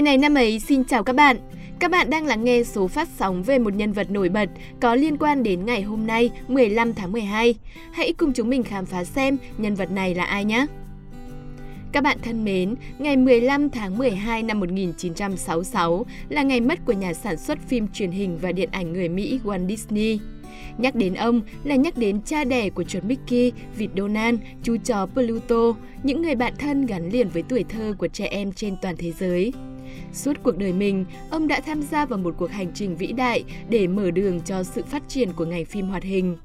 Ngày này năm ấy xin chào các bạn. Các bạn đang lắng nghe số phát sóng về một nhân vật nổi bật có liên quan đến ngày hôm nay 15 tháng 12. Hãy cùng chúng mình khám phá xem nhân vật này là ai nhé. Các bạn thân mến, ngày 15 tháng 12 năm 1966 là ngày mất của nhà sản xuất phim truyền hình và điện ảnh người Mỹ Walt Disney. Nhắc đến ông là nhắc đến cha đẻ của chuột Mickey, vịt Donald, chú chó Pluto, những người bạn thân gắn liền với tuổi thơ của trẻ em trên toàn thế giới. Suốt cuộc đời mình, ông đã tham gia vào một cuộc hành trình vĩ đại để mở đường cho sự phát triển của ngành phim hoạt hình.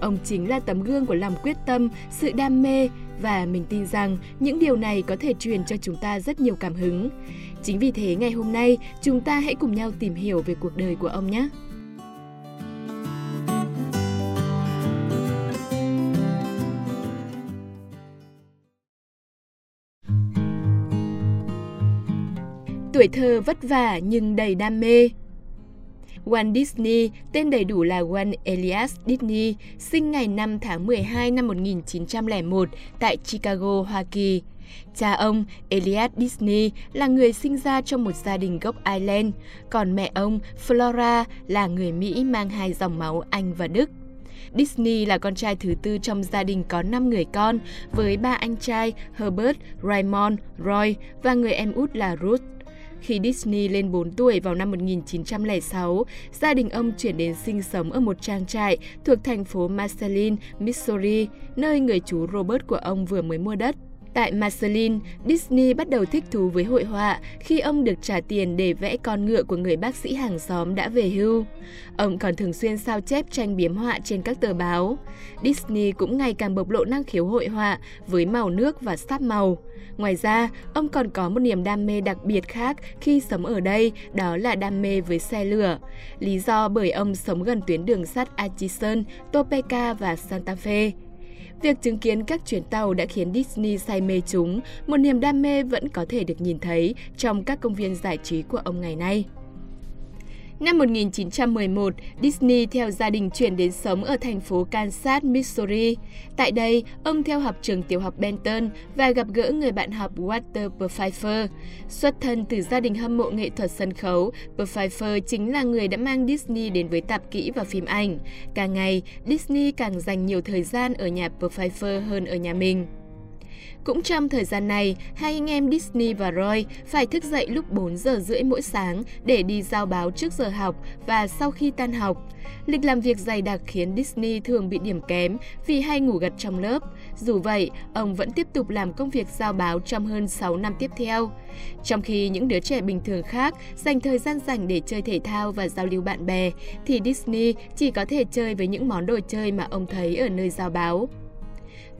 Ông chính là tấm gương của lòng quyết tâm, sự đam mê và mình tin rằng những điều này có thể truyền cho chúng ta rất nhiều cảm hứng. Chính vì thế ngày hôm nay, chúng ta hãy cùng nhau tìm hiểu về cuộc đời của ông nhé. Tuổi thơ vất vả nhưng đầy đam mê. Walt Disney, tên đầy đủ là Walt Elias Disney, sinh ngày 5 tháng 12 năm 1901 tại Chicago, Hoa Kỳ. Cha ông, Elias Disney, là người sinh ra trong một gia đình gốc Ireland, còn mẹ ông, Flora, là người Mỹ mang hai dòng máu Anh và Đức. Disney là con trai thứ tư trong gia đình có 5 người con, với ba anh trai Herbert, Raymond, Roy và người em út là Ruth. Khi Disney lên 4 tuổi vào năm 1906, gia đình ông chuyển đến sinh sống ở một trang trại thuộc thành phố Marceline, Missouri, nơi người chú Robert của ông vừa mới mua đất. Tại Marceline, Disney bắt đầu thích thú với hội họa khi ông được trả tiền để vẽ con ngựa của người bác sĩ hàng xóm đã về hưu. Ông còn thường xuyên sao chép tranh biếm họa trên các tờ báo. Disney cũng ngày càng bộc lộ năng khiếu hội họa với màu nước và sáp màu. Ngoài ra, ông còn có một niềm đam mê đặc biệt khác khi sống ở đây, đó là đam mê với xe lửa. Lý do bởi ông sống gần tuyến đường sắt Atchison, Topeka và Santa Fe. Việc chứng kiến các chuyến tàu đã khiến Disney say mê chúng, một niềm đam mê vẫn có thể được nhìn thấy trong các công viên giải trí của ông ngày nay. Năm 1911, Disney theo gia đình chuyển đến sống ở thành phố Kansas, Missouri. Tại đây, ông theo học trường tiểu học Benton và gặp gỡ người bạn học Walter Pfeiffer. Xuất thân từ gia đình hâm mộ nghệ thuật sân khấu, Pfeiffer chính là người đã mang Disney đến với tạp kỹ và phim ảnh. Càng ngày, Disney càng dành nhiều thời gian ở nhà Pfeiffer hơn ở nhà mình. Cũng trong thời gian này, hai anh em Disney và Roy phải thức dậy lúc 4 giờ rưỡi mỗi sáng để đi giao báo trước giờ học và sau khi tan học. Lịch làm việc dày đặc khiến Disney thường bị điểm kém vì hay ngủ gật trong lớp. Dù vậy, ông vẫn tiếp tục làm công việc giao báo trong hơn 6 năm tiếp theo. Trong khi những đứa trẻ bình thường khác dành thời gian rảnh để chơi thể thao và giao lưu bạn bè, thì Disney chỉ có thể chơi với những món đồ chơi mà ông thấy ở nơi giao báo.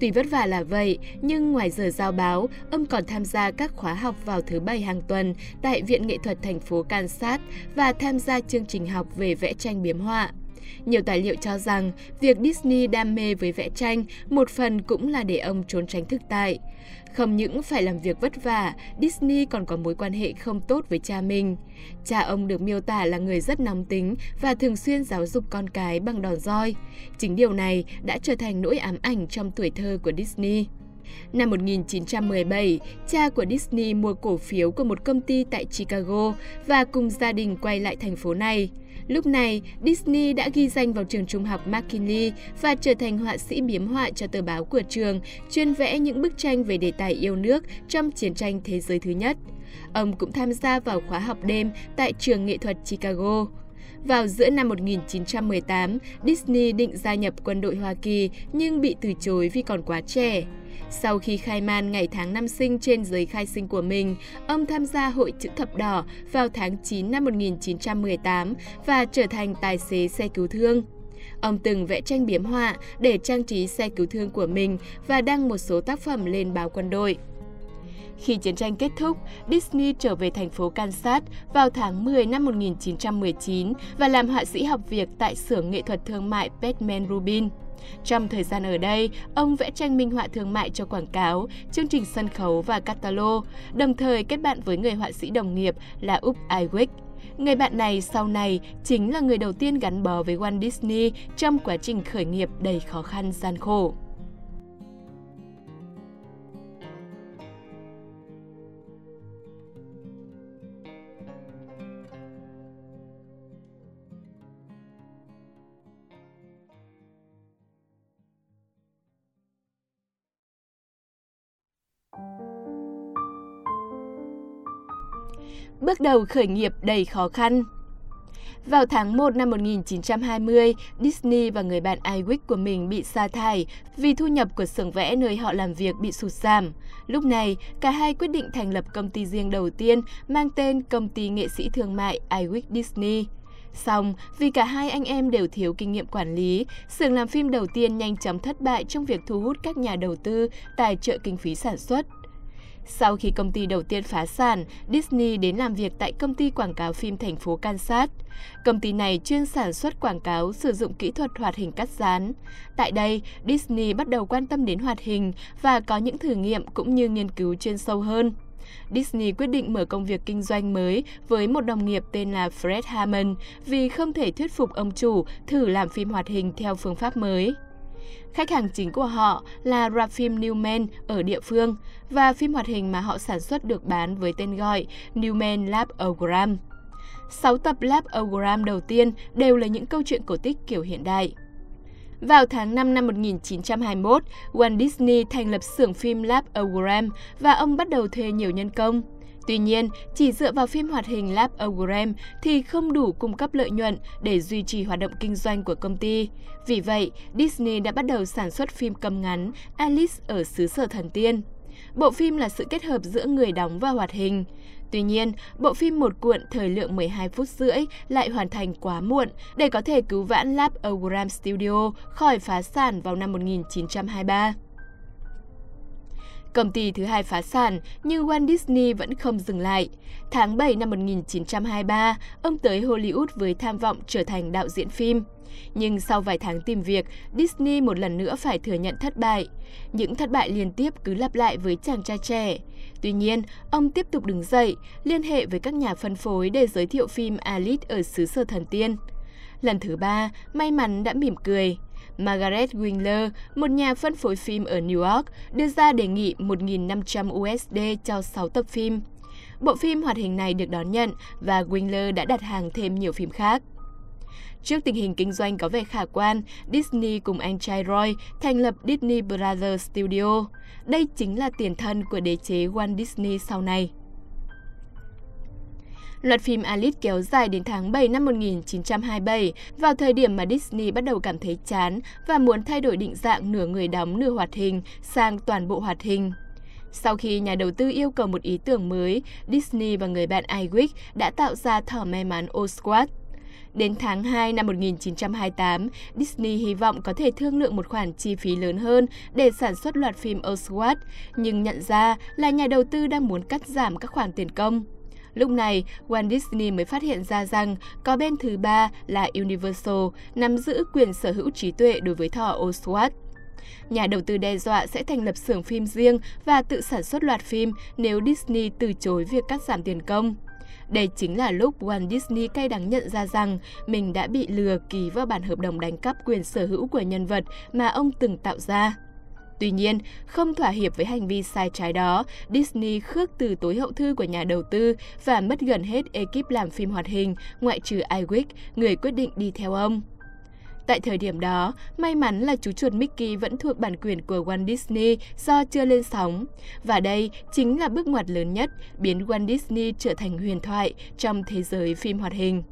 Tuy vất vả là vậy, nhưng ngoài giờ giao báo, ông còn tham gia các khóa học vào thứ Bảy hàng tuần tại Viện Nghệ thuật thành phố Kansas và tham gia chương trình học về vẽ tranh biếm họa. Nhiều tài liệu cho rằng việc Disney đam mê với vẽ tranh một phần cũng là để ông trốn tránh thực tại. Không những phải làm việc vất vả, Disney còn có mối quan hệ không tốt với cha mình. Cha ông được miêu tả là người rất nóng tính và thường xuyên giáo dục con cái bằng đòn roi. Chính điều này đã trở thành nỗi ám ảnh trong tuổi thơ của Disney. Năm 1917, cha của Disney mua cổ phiếu của một công ty tại Chicago và cùng gia đình quay lại thành phố này. Lúc này, Disney đã ghi danh vào trường trung học McKinley và trở thành họa sĩ biếm họa cho tờ báo của trường, chuyên vẽ những bức tranh về đề tài yêu nước trong chiến tranh thế giới thứ nhất. Ông cũng tham gia vào khóa học đêm tại trường nghệ thuật Chicago. Vào giữa năm 1918, Disney định gia nhập quân đội Hoa Kỳ nhưng bị từ chối vì còn quá trẻ. Sau khi khai man ngày tháng năm sinh trên giấy khai sinh của mình, ông tham gia hội chữ thập đỏ vào tháng 9 năm 1918 và trở thành tài xế xe cứu thương. Ông từng vẽ tranh biếm họa để trang trí xe cứu thương của mình và đăng một số tác phẩm lên báo quân đội. Khi chiến tranh kết thúc, Disney trở về thành phố Kansas vào tháng 10 năm 1919 và làm họa sĩ học việc tại xưởng nghệ thuật thương mại Batman Rubin. Trong thời gian ở đây, ông vẽ tranh minh họa thương mại cho quảng cáo, chương trình sân khấu và catalog, đồng thời kết bạn với người họa sĩ đồng nghiệp là Ub Iwick. Người bạn này sau này chính là người đầu tiên gắn bó với Walt Disney trong quá trình khởi nghiệp đầy khó khăn gian khổ. Bước đầu khởi nghiệp đầy khó khăn vào tháng 1 năm 1920, Disney và người bạn Iwick của mình bị sa thải vì thu nhập của xưởng vẽ nơi họ làm việc bị sụt giảm. Lúc này, cả hai quyết định thành lập công ty riêng đầu tiên mang tên Công ty Nghệ sĩ Thương mại Iwick Disney. Xong, vì cả hai anh em đều thiếu kinh nghiệm quản lý, xưởng làm phim đầu tiên nhanh chóng thất bại trong việc thu hút các nhà đầu tư tài trợ kinh phí sản xuất. Sau khi công ty đầu tiên phá sản, Disney đến làm việc tại công ty quảng cáo phim thành phố Kansas. Công ty này chuyên sản xuất quảng cáo sử dụng kỹ thuật hoạt hình cắt dán. Tại đây, Disney bắt đầu quan tâm đến hoạt hình và có những thử nghiệm cũng như nghiên cứu chuyên sâu hơn. Disney quyết định mở công việc kinh doanh mới với một đồng nghiệp tên là Fred Hammond vì không thể thuyết phục ông chủ thử làm phim hoạt hình theo phương pháp mới. Khách hàng chính của họ là rạp phim Newman ở địa phương và phim hoạt hình mà họ sản xuất được bán với tên gọi Newman Lab Ogram. 6 tập Lab Ogram đầu tiên đều là những câu chuyện cổ tích kiểu hiện đại. Vào tháng 5 năm 1921, Walt Disney thành lập xưởng phim Lab Ogram và ông bắt đầu thuê nhiều nhân công. Tuy nhiên, chỉ dựa vào phim hoạt hình Lab Ogram thì không đủ cung cấp lợi nhuận để duy trì hoạt động kinh doanh của công ty. Vì vậy, Disney đã bắt đầu sản xuất phim cầm ngắn Alice ở xứ sở thần tiên. Bộ phim là sự kết hợp giữa người đóng và hoạt hình. Tuy nhiên, bộ phim một cuộn thời lượng 12 phút rưỡi lại hoàn thành quá muộn để có thể cứu vãn Lab Ogram Studio khỏi phá sản vào năm 1923. Công ty thứ hai phá sản, nhưng Walt Disney vẫn không dừng lại. Tháng 7 năm 1923, ông tới Hollywood với tham vọng trở thành đạo diễn phim. Nhưng sau vài tháng tìm việc, Disney một lần nữa phải thừa nhận thất bại. Những thất bại liên tiếp cứ lặp lại với chàng trai trẻ. Tuy nhiên, ông tiếp tục đứng dậy, liên hệ với các nhà phân phối để giới thiệu phim Alice ở xứ sở thần tiên. Lần thứ ba, may mắn đã mỉm cười. Margaret Wingler, một nhà phân phối phim ở New York, đưa ra đề nghị 1.500 USD cho 6 tập phim. Bộ phim hoạt hình này được đón nhận và Wingler đã đặt hàng thêm nhiều phim khác. Trước tình hình kinh doanh có vẻ khả quan, Disney cùng anh trai Roy thành lập Disney Brothers Studio. Đây chính là tiền thân của đế chế Walt Disney sau này. Loạt phim Alice kéo dài đến tháng 7 năm 1927, vào thời điểm mà Disney bắt đầu cảm thấy chán và muốn thay đổi định dạng nửa người đóng nửa hoạt hình sang toàn bộ hoạt hình. Sau khi nhà đầu tư yêu cầu một ý tưởng mới, Disney và người bạn Iwick đã tạo ra thỏ may mắn Oswald. Đến tháng 2 năm 1928, Disney hy vọng có thể thương lượng một khoản chi phí lớn hơn để sản xuất loạt phim Oswald, nhưng nhận ra là nhà đầu tư đang muốn cắt giảm các khoản tiền công. Lúc này, Walt Disney mới phát hiện ra rằng có bên thứ ba là Universal nắm giữ quyền sở hữu trí tuệ đối với thỏ Oswald. Nhà đầu tư đe dọa sẽ thành lập xưởng phim riêng và tự sản xuất loạt phim nếu Disney từ chối việc cắt giảm tiền công. Đây chính là lúc Walt Disney cay đắng nhận ra rằng mình đã bị lừa ký vào bản hợp đồng đánh cắp quyền sở hữu của nhân vật mà ông từng tạo ra. Tuy nhiên, không thỏa hiệp với hành vi sai trái đó, Disney khước từ tối hậu thư của nhà đầu tư và mất gần hết ekip làm phim hoạt hình, ngoại trừ Iwick, người quyết định đi theo ông. Tại thời điểm đó, may mắn là chú chuột Mickey vẫn thuộc bản quyền của Walt Disney do chưa lên sóng. Và đây chính là bước ngoặt lớn nhất biến Walt Disney trở thành huyền thoại trong thế giới phim hoạt hình.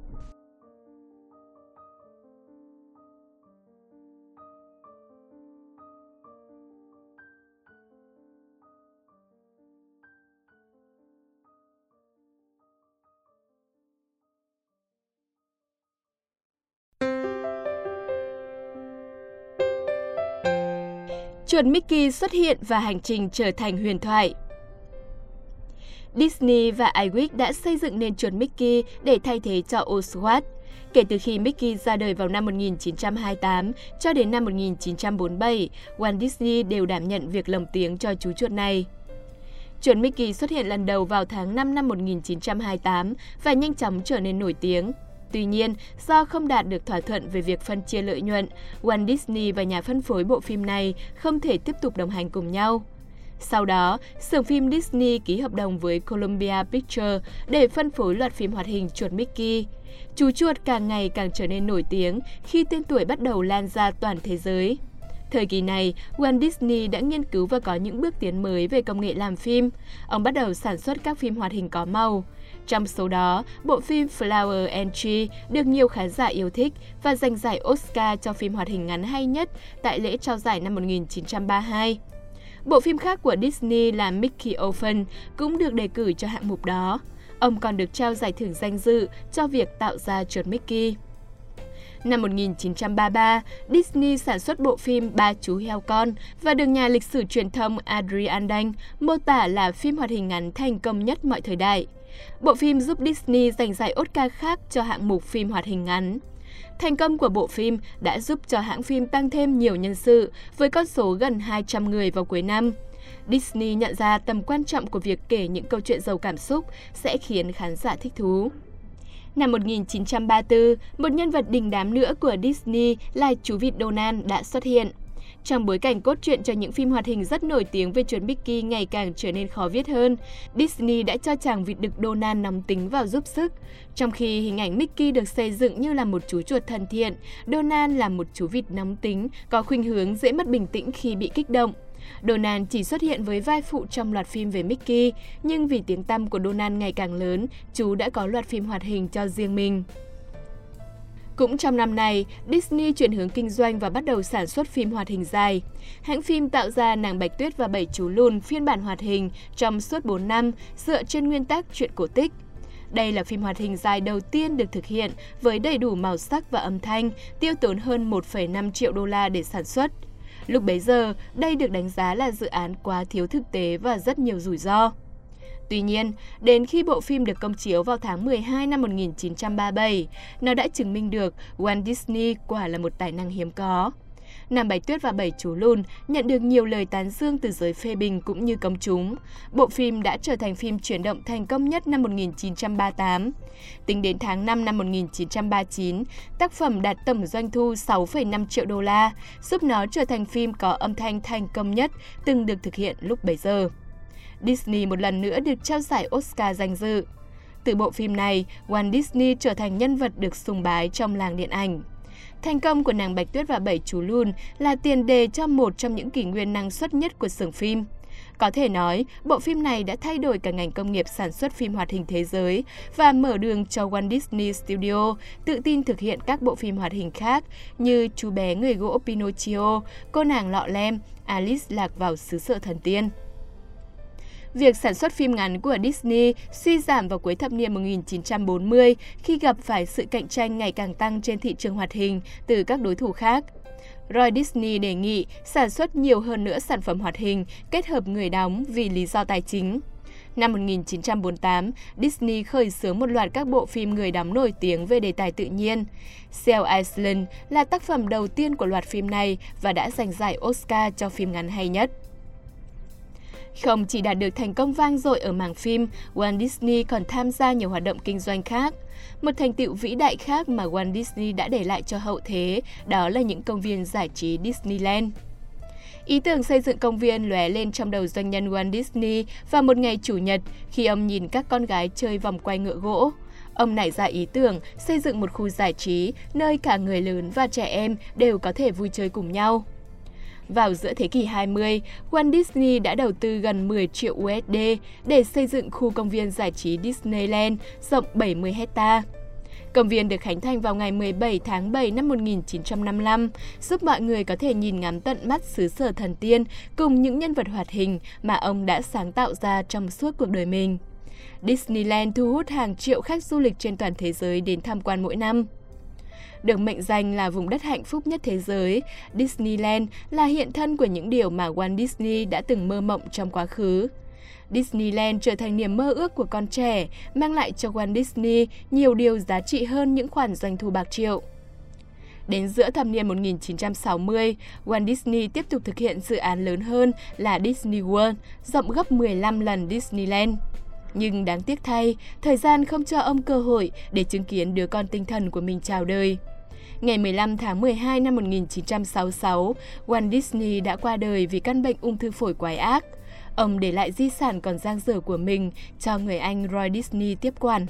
Chuột Mickey xuất hiện và hành trình trở thành huyền thoại. Disney và iWick đã xây dựng nên chuột Mickey để thay thế cho Oswald. Kể từ khi Mickey ra đời vào năm 1928 cho đến năm 1947, Walt Disney đều đảm nhận việc lồng tiếng cho chú chuột này. Chuột Mickey xuất hiện lần đầu vào tháng 5 năm 1928 và nhanh chóng trở nên nổi tiếng. Tuy nhiên, do không đạt được thỏa thuận về việc phân chia lợi nhuận, Walt Disney và nhà phân phối bộ phim này không thể tiếp tục đồng hành cùng nhau. Sau đó, xưởng phim Disney ký hợp đồng với Columbia Pictures để phân phối loạt phim hoạt hình chuột Mickey. Chú chuột càng ngày càng trở nên nổi tiếng khi tên tuổi bắt đầu lan ra toàn thế giới. Thời kỳ này, Walt Disney đã nghiên cứu và có những bước tiến mới về công nghệ làm phim. Ông bắt đầu sản xuất các phim hoạt hình có màu. Trong số đó, bộ phim Flower and Tree được nhiều khán giả yêu thích và giành giải Oscar cho phim hoạt hình ngắn hay nhất tại lễ trao giải năm 1932. Bộ phim khác của Disney là Mickey Orphan cũng được đề cử cho hạng mục đó. Ông còn được trao giải thưởng danh dự cho việc tạo ra chuột Mickey. Năm 1933, Disney sản xuất bộ phim Ba chú heo con và được nhà lịch sử truyền thông Adrian Danh mô tả là phim hoạt hình ngắn thành công nhất mọi thời đại. Bộ phim giúp Disney giành giải Oscar khác cho hạng mục phim hoạt hình ngắn. Thành công của bộ phim đã giúp cho hãng phim tăng thêm nhiều nhân sự với con số gần 200 người vào cuối năm. Disney nhận ra tầm quan trọng của việc kể những câu chuyện giàu cảm xúc sẽ khiến khán giả thích thú. Năm 1934, một nhân vật đình đám nữa của Disney là chú vịt Donald đã xuất hiện. Trong bối cảnh cốt truyện cho những phim hoạt hình rất nổi tiếng về chuột Mickey ngày càng trở nên khó viết hơn, Disney đã cho chàng vịt đực Donald nóng tính vào giúp sức. Trong khi hình ảnh Mickey được xây dựng như là một chú chuột thân thiện, Donald là một chú vịt nóng tính, có khuynh hướng dễ mất bình tĩnh khi bị kích động. Donald chỉ xuất hiện với vai phụ trong loạt phim về Mickey, nhưng vì tiếng tăm của Donald ngày càng lớn, chú đã có loạt phim hoạt hình cho riêng mình. Cũng trong năm này, Disney chuyển hướng kinh doanh và bắt đầu sản xuất phim hoạt hình dài. Hãng phim tạo ra Nàng Bạch Tuyết và Bảy Chú Lùn phiên bản hoạt hình trong suốt 4 năm dựa trên nguyên tắc truyện cổ tích. Đây là phim hoạt hình dài đầu tiên được thực hiện với đầy đủ màu sắc và âm thanh, tiêu tốn hơn 1,5 triệu đô la để sản xuất. Lúc bấy giờ, đây được đánh giá là dự án quá thiếu thực tế và rất nhiều rủi ro. Tuy nhiên, đến khi bộ phim được công chiếu vào tháng 12 năm 1937, nó đã chứng minh được Walt Disney quả là một tài năng hiếm có. Nam Bạch Tuyết và Bảy Chú Lùn nhận được nhiều lời tán dương từ giới phê bình cũng như công chúng. Bộ phim đã trở thành phim chuyển động thành công nhất năm 1938. Tính đến tháng 5 năm 1939, tác phẩm đạt tổng doanh thu 6,5 triệu đô la, giúp nó trở thành phim có âm thanh thành công nhất từng được thực hiện lúc bấy giờ. Disney một lần nữa được trao giải Oscar danh dự. Từ bộ phim này, Walt Disney trở thành nhân vật được sùng bái trong làng điện ảnh. Thành công của nàng Bạch Tuyết và Bảy Chú Lùn là tiền đề cho một trong những kỷ nguyên năng suất nhất của xưởng phim. Có thể nói, bộ phim này đã thay đổi cả ngành công nghiệp sản xuất phim hoạt hình thế giới và mở đường cho Walt Disney Studio tự tin thực hiện các bộ phim hoạt hình khác như Chú bé người gỗ Pinocchio, Cô nàng lọ lem, Alice lạc vào xứ sở thần tiên. Việc sản xuất phim ngắn của Disney suy giảm vào cuối thập niên 1940 khi gặp phải sự cạnh tranh ngày càng tăng trên thị trường hoạt hình từ các đối thủ khác. Roy Disney đề nghị sản xuất nhiều hơn nữa sản phẩm hoạt hình kết hợp người đóng vì lý do tài chính. Năm 1948, Disney khởi xướng một loạt các bộ phim người đóng nổi tiếng về đề tài tự nhiên. Cell Island là tác phẩm đầu tiên của loạt phim này và đã giành giải Oscar cho phim ngắn hay nhất. Không chỉ đạt được thành công vang dội ở mảng phim, Walt Disney còn tham gia nhiều hoạt động kinh doanh khác. Một thành tựu vĩ đại khác mà Walt Disney đã để lại cho hậu thế đó là những công viên giải trí Disneyland. Ý tưởng xây dựng công viên lóe lên trong đầu doanh nhân Walt Disney vào một ngày chủ nhật khi ông nhìn các con gái chơi vòng quay ngựa gỗ. Ông nảy ra ý tưởng xây dựng một khu giải trí nơi cả người lớn và trẻ em đều có thể vui chơi cùng nhau. Vào giữa thế kỷ 20, Walt Disney đã đầu tư gần 10 triệu USD để xây dựng khu công viên giải trí Disneyland rộng 70 hecta. Công viên được khánh thành vào ngày 17 tháng 7 năm 1955, giúp mọi người có thể nhìn ngắm tận mắt xứ sở thần tiên cùng những nhân vật hoạt hình mà ông đã sáng tạo ra trong suốt cuộc đời mình. Disneyland thu hút hàng triệu khách du lịch trên toàn thế giới đến tham quan mỗi năm. Được mệnh danh là vùng đất hạnh phúc nhất thế giới, Disneyland là hiện thân của những điều mà Walt Disney đã từng mơ mộng trong quá khứ. Disneyland trở thành niềm mơ ước của con trẻ, mang lại cho Walt Disney nhiều điều giá trị hơn những khoản doanh thu bạc triệu. Đến giữa thập niên 1960, Walt Disney tiếp tục thực hiện dự án lớn hơn là Disney World, rộng gấp 15 lần Disneyland. Nhưng đáng tiếc thay, thời gian không cho ông cơ hội để chứng kiến đứa con tinh thần của mình chào đời. Ngày 15 tháng 12 năm 1966, Walt Disney đã qua đời vì căn bệnh ung thư phổi quái ác. Ông để lại di sản còn dang dở của mình cho người anh Roy Disney tiếp quản.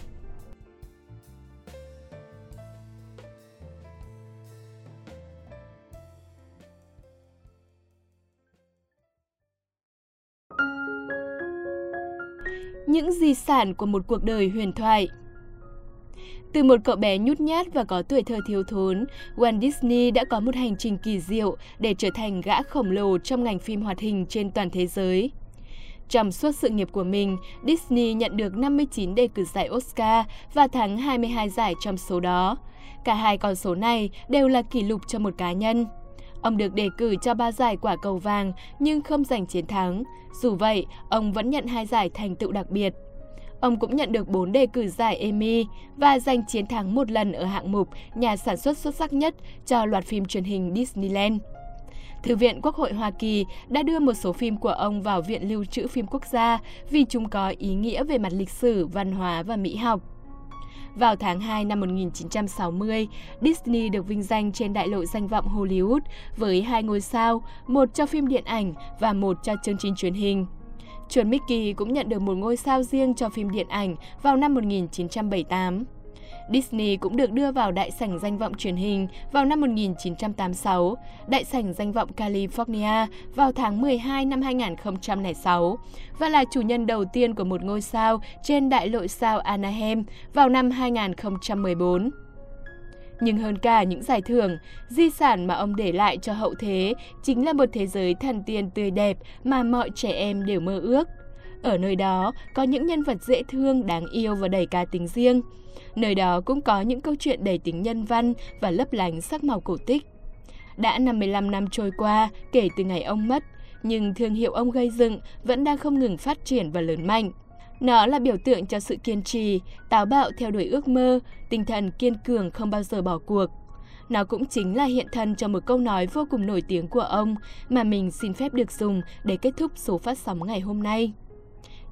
Những di sản của một cuộc đời huyền thoại từ một cậu bé nhút nhát và có tuổi thơ thiếu thốn, Walt Disney đã có một hành trình kỳ diệu để trở thành gã khổng lồ trong ngành phim hoạt hình trên toàn thế giới. Trong suốt sự nghiệp của mình, Disney nhận được 59 đề cử giải Oscar và thắng 22 giải trong số đó. Cả hai con số này đều là kỷ lục cho một cá nhân. Ông được đề cử cho ba giải quả cầu vàng nhưng không giành chiến thắng. Dù vậy, ông vẫn nhận hai giải thành tựu đặc biệt. Ông cũng nhận được 4 đề cử giải Emmy và giành chiến thắng một lần ở hạng mục nhà sản xuất xuất sắc nhất cho loạt phim truyền hình Disneyland. Thư viện Quốc hội Hoa Kỳ đã đưa một số phim của ông vào Viện Lưu trữ Phim Quốc gia vì chúng có ý nghĩa về mặt lịch sử, văn hóa và mỹ học. Vào tháng 2 năm 1960, Disney được vinh danh trên đại lộ danh vọng Hollywood với hai ngôi sao, một cho phim điện ảnh và một cho chương trình truyền hình. Chuột Mickey cũng nhận được một ngôi sao riêng cho phim điện ảnh vào năm 1978. Disney cũng được đưa vào đại sảnh danh vọng truyền hình vào năm 1986, đại sảnh danh vọng California vào tháng 12 năm 2006 và là chủ nhân đầu tiên của một ngôi sao trên đại lộ sao Anaheim vào năm 2014. Nhưng hơn cả những giải thưởng, di sản mà ông để lại cho hậu thế chính là một thế giới thần tiên tươi đẹp mà mọi trẻ em đều mơ ước. Ở nơi đó có những nhân vật dễ thương, đáng yêu và đầy cá tính riêng. Nơi đó cũng có những câu chuyện đầy tính nhân văn và lấp lánh sắc màu cổ tích. Đã 55 năm trôi qua kể từ ngày ông mất, nhưng thương hiệu ông gây dựng vẫn đang không ngừng phát triển và lớn mạnh. Nó là biểu tượng cho sự kiên trì, táo bạo theo đuổi ước mơ, tinh thần kiên cường không bao giờ bỏ cuộc. Nó cũng chính là hiện thân cho một câu nói vô cùng nổi tiếng của ông mà mình xin phép được dùng để kết thúc số phát sóng ngày hôm nay.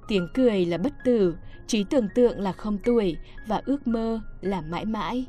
Tiếng cười là bất tử, trí tưởng tượng là không tuổi và ước mơ là mãi mãi.